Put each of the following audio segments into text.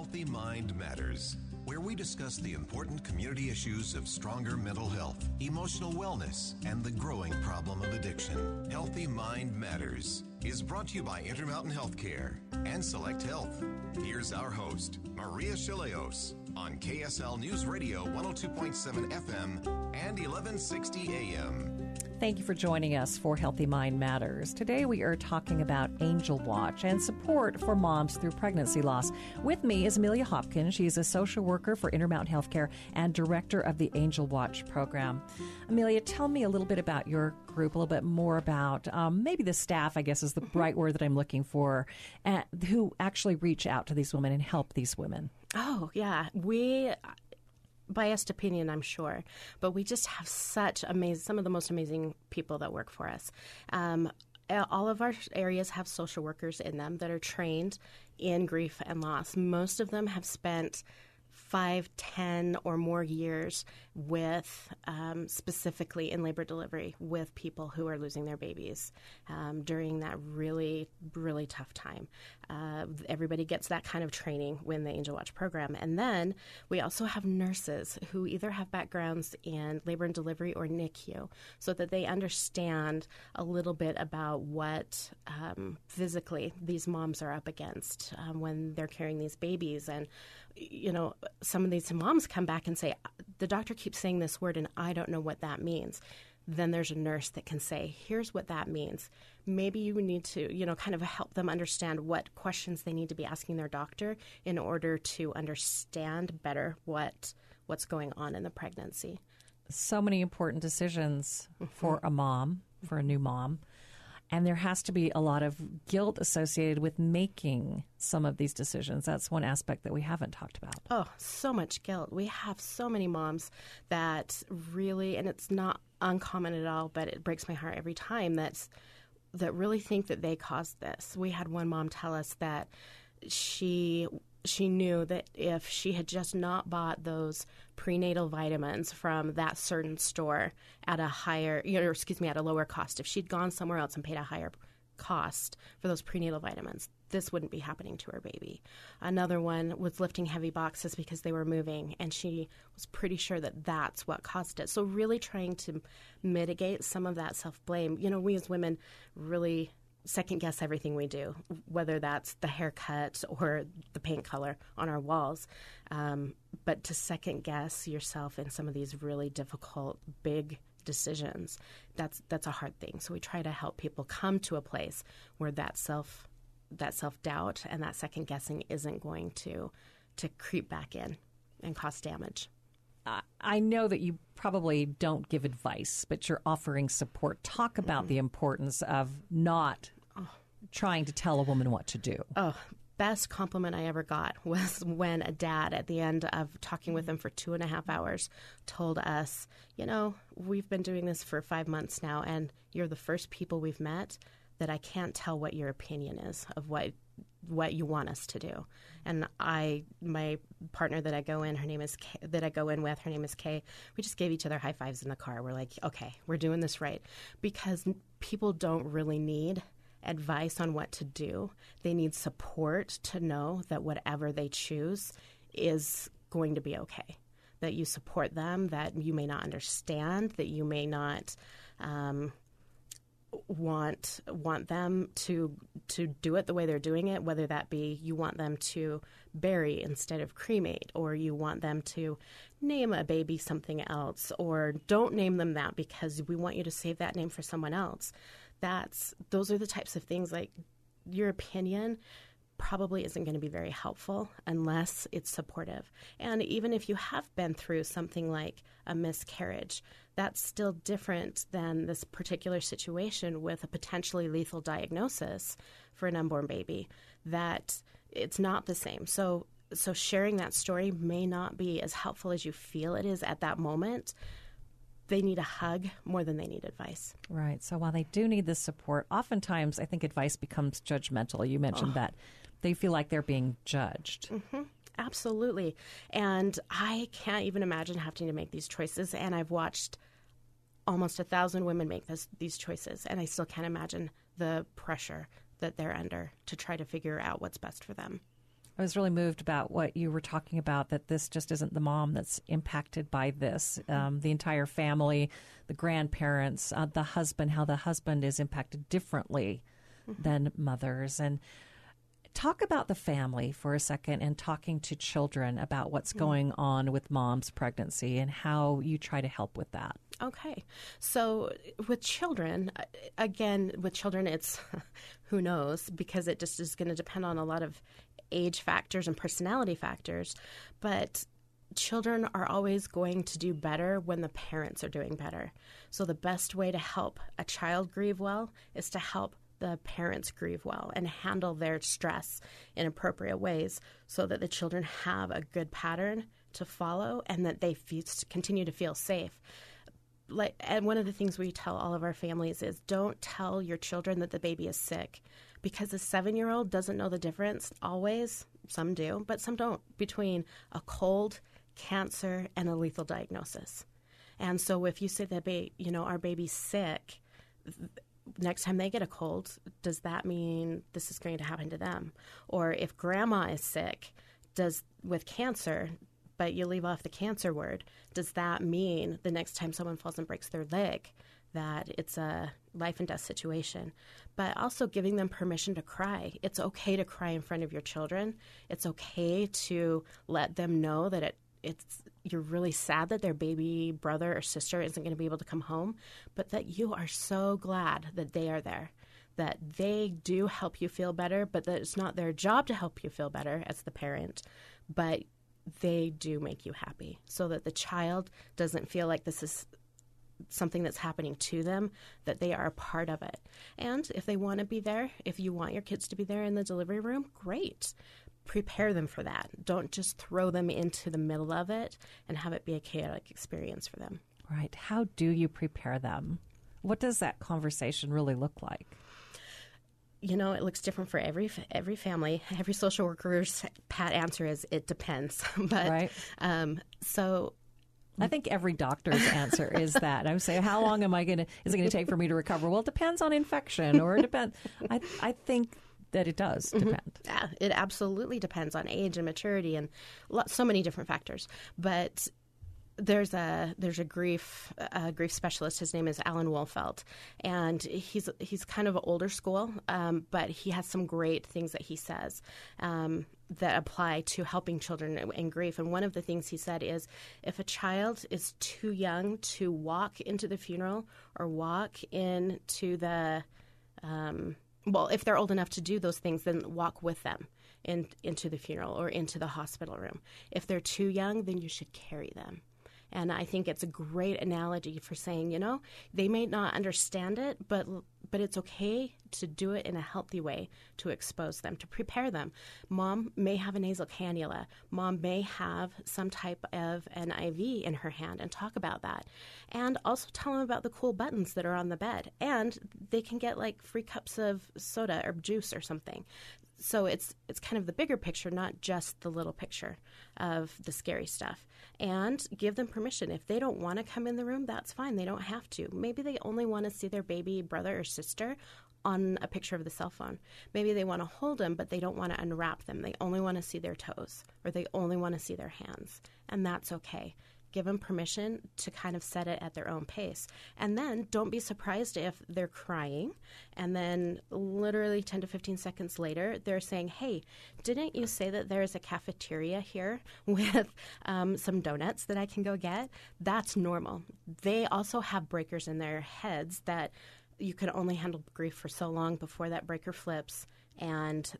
Healthy Mind Matters, where we discuss the important community issues of stronger mental health, emotional wellness, and the growing problem of addiction. Healthy Mind Matters is brought to you by Intermountain Healthcare and Select Health. Here's our host, Maria Shilaos, on KSL News Radio 102.7 FM and 1160 AM. Thank you for joining us for Healthy Mind Matters. Today we are talking about Angel Watch and support for moms through pregnancy loss. With me is Amelia Hopkin. She is a social worker for Intermountain Healthcare and director of the Angel Watch program. Amelia, tell me a little bit about your group, a little bit more about um, maybe the staff, I guess is the right word that I'm looking for, uh, who actually reach out to these women and help these women. Oh, yeah. We biased opinion, I'm sure, but we just have such amazing, some of the most amazing people that work for us. Um, all of our areas have social workers in them that are trained in grief and loss. Most of them have spent five, ten, or more years with um, specifically in labor delivery with people who are losing their babies um, during that really, really tough time. Uh, everybody gets that kind of training when the Angel Watch program. And then we also have nurses who either have backgrounds in labor and delivery or NICU so that they understand a little bit about what um, physically these moms are up against um, when they're carrying these babies. And, you know, some of these moms come back and say, the doctor keeps saying this word and I don't know what that means. Then there's a nurse that can say, here's what that means. Maybe you need to, you know, kind of help them understand what questions they need to be asking their doctor in order to understand better what what's going on in the pregnancy. So many important decisions mm-hmm. for a mom, for a new mom. And there has to be a lot of guilt associated with making some of these decisions. That's one aspect that we haven't talked about. Oh, so much guilt. We have so many moms that really, and it's not uncommon at all, but it breaks my heart every time that's that really think that they caused this. We had one mom tell us that she she knew that if she had just not bought those prenatal vitamins from that certain store at a higher, you know, excuse me, at a lower cost, if she'd gone somewhere else and paid a higher cost for those prenatal vitamins, this wouldn't be happening to her baby. Another one was lifting heavy boxes because they were moving, and she was pretty sure that that's what caused it. So, really trying to mitigate some of that self blame. You know, we as women really second guess everything we do, whether that's the haircut or the paint color on our walls. Um, but to second guess yourself in some of these really difficult, big decisions, that's that's a hard thing. So we try to help people come to a place where that self that self doubt and that second guessing isn't going to to creep back in and cause damage. I know that you probably don't give advice, but you're offering support. Talk about mm-hmm. the importance of not trying to tell a woman what to do. Oh, best compliment I ever got was when a dad, at the end of talking with him for two and a half hours, told us, You know, we've been doing this for five months now, and you're the first people we've met that I can't tell what your opinion is of what what you want us to do. And I, my partner that I go in, her name is Kay, that I go in with, her name is Kay. We just gave each other high fives in the car. We're like, okay, we're doing this right because people don't really need advice on what to do. They need support to know that whatever they choose is going to be okay. That you support them, that you may not understand, that you may not. Um, want want them to to do it the way they're doing it whether that be you want them to bury instead of cremate or you want them to name a baby something else or don't name them that because we want you to save that name for someone else. That's those are the types of things like your opinion probably isn't going to be very helpful unless it's supportive. And even if you have been through something like a miscarriage, that's still different than this particular situation with a potentially lethal diagnosis for an unborn baby. That it's not the same. So so sharing that story may not be as helpful as you feel it is at that moment. They need a hug more than they need advice. Right. So while they do need the support, oftentimes I think advice becomes judgmental. You mentioned oh. that they feel like they're being judged. Mm-hmm. Absolutely. And I can't even imagine having to make these choices. And I've watched almost a thousand women make this, these choices, and I still can't imagine the pressure that they're under to try to figure out what's best for them. I was really moved about what you were talking about that this just isn't the mom that's impacted by this. Um, the entire family, the grandparents, uh, the husband, how the husband is impacted differently mm-hmm. than mothers. And talk about the family for a second and talking to children about what's mm-hmm. going on with mom's pregnancy and how you try to help with that. Okay. So with children, again, with children, it's who knows because it just is going to depend on a lot of age factors and personality factors. But children are always going to do better when the parents are doing better. So the best way to help a child grieve well is to help the parents grieve well and handle their stress in appropriate ways so that the children have a good pattern to follow and that they continue to feel safe. Like, and one of the things we tell all of our families is don't tell your children that the baby is sick because a seven year old doesn't know the difference always, some do, but some don't, between a cold, cancer, and a lethal diagnosis. And so if you say that, ba- you know, our baby's sick, next time they get a cold, does that mean this is going to happen to them? Or if grandma is sick, does with cancer, but you leave off the cancer word, does that mean the next time someone falls and breaks their leg that it's a life and death situation? But also giving them permission to cry. It's okay to cry in front of your children. It's okay to let them know that it it's you're really sad that their baby brother or sister isn't going to be able to come home, but that you are so glad that they are there that they do help you feel better, but that it's not their job to help you feel better as the parent, but they do make you happy so that the child doesn't feel like this is something that's happening to them, that they are a part of it. And if they want to be there, if you want your kids to be there in the delivery room, great. Prepare them for that. Don't just throw them into the middle of it and have it be a chaotic experience for them. Right. How do you prepare them? What does that conversation really look like? you know, it looks different for every every family. Every social worker's pat answer is it depends. but right. um, so I think every doctor's answer is that. I would say, how long am I going to, is it going to take for me to recover? Well, it depends on infection or it depends. I, I think that it does mm-hmm. depend. Yeah, it absolutely depends on age and maturity and so many different factors. But there's a there's a grief a grief specialist. His name is Alan Wolfelt, and he's he's kind of an older school, um, but he has some great things that he says um, that apply to helping children in grief. And one of the things he said is, if a child is too young to walk into the funeral or walk into the um, well, if they're old enough to do those things, then walk with them in, into the funeral or into the hospital room. If they're too young, then you should carry them. And I think it's a great analogy for saying, you know, they may not understand it, but but it's okay to do it in a healthy way to expose them, to prepare them. Mom may have a nasal cannula. Mom may have some type of an IV in her hand and talk about that. And also tell them about the cool buttons that are on the bed. And they can get like free cups of soda or juice or something so it's it's kind of the bigger picture, not just the little picture of the scary stuff. And give them permission. If they don't want to come in the room, that's fine. They don't have to. Maybe they only want to see their baby brother or sister on a picture of the cell phone. Maybe they want to hold them, but they don't want to unwrap them. They only want to see their toes or they only want to see their hands. And that's okay give them permission to kind of set it at their own pace. And then don't be surprised if they're crying and then literally 10 to 15 seconds later they're saying, Hey, didn't you say that there's a cafeteria here with um, some donuts that I can go get? That's normal. They also have breakers in their heads that you can only handle grief for so long before that breaker flips and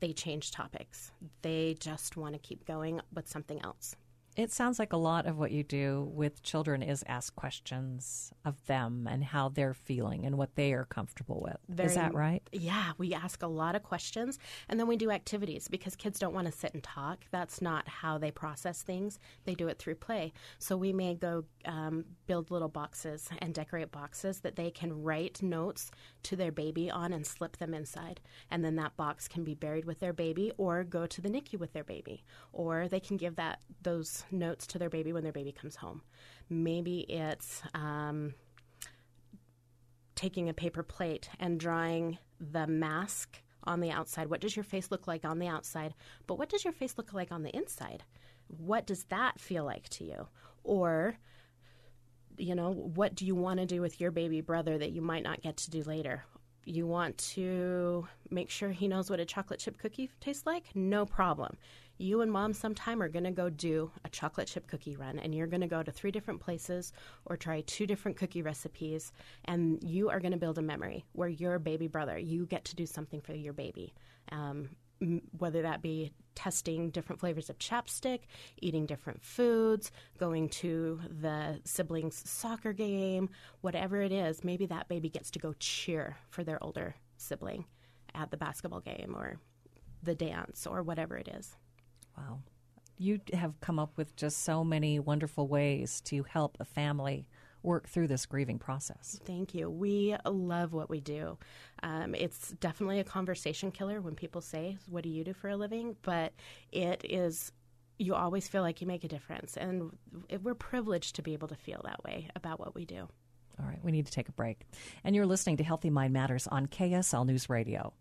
they change topics. They just want to keep going with something else. It sounds like a lot of what you do with children is ask questions of them and how they're feeling and what they are comfortable with. Very, is that right? Yeah, we ask a lot of questions and then we do activities because kids don't want to sit and talk. That's not how they process things. They do it through play. So we may go um, build little boxes and decorate boxes that they can write notes to their baby on and slip them inside. And then that box can be buried with their baby or go to the NICU with their baby. Or they can give that those notes to their baby when their baby comes home. Maybe it's um, taking a paper plate and drawing the mask on the outside? What does your face look like on the outside? But what does your face look like on the inside? What does that feel like to you? Or, you know, what do you want to do with your baby brother that you might not get to do later? You want to make sure he knows what a chocolate chip cookie tastes like? No problem. You and mom sometime are going to go do a chocolate chip cookie run, and you're going to go to three different places or try two different cookie recipes, and you are going to build a memory where your baby brother, you get to do something for your baby. Um, whether that be testing different flavors of chapstick, eating different foods, going to the siblings' soccer game, whatever it is, maybe that baby gets to go cheer for their older sibling at the basketball game or the dance or whatever it is. Wow. You have come up with just so many wonderful ways to help a family work through this grieving process. Thank you. We love what we do. Um, it's definitely a conversation killer when people say, What do you do for a living? But it is, you always feel like you make a difference. And we're privileged to be able to feel that way about what we do. All right, we need to take a break. And you're listening to Healthy Mind Matters on KSL News Radio.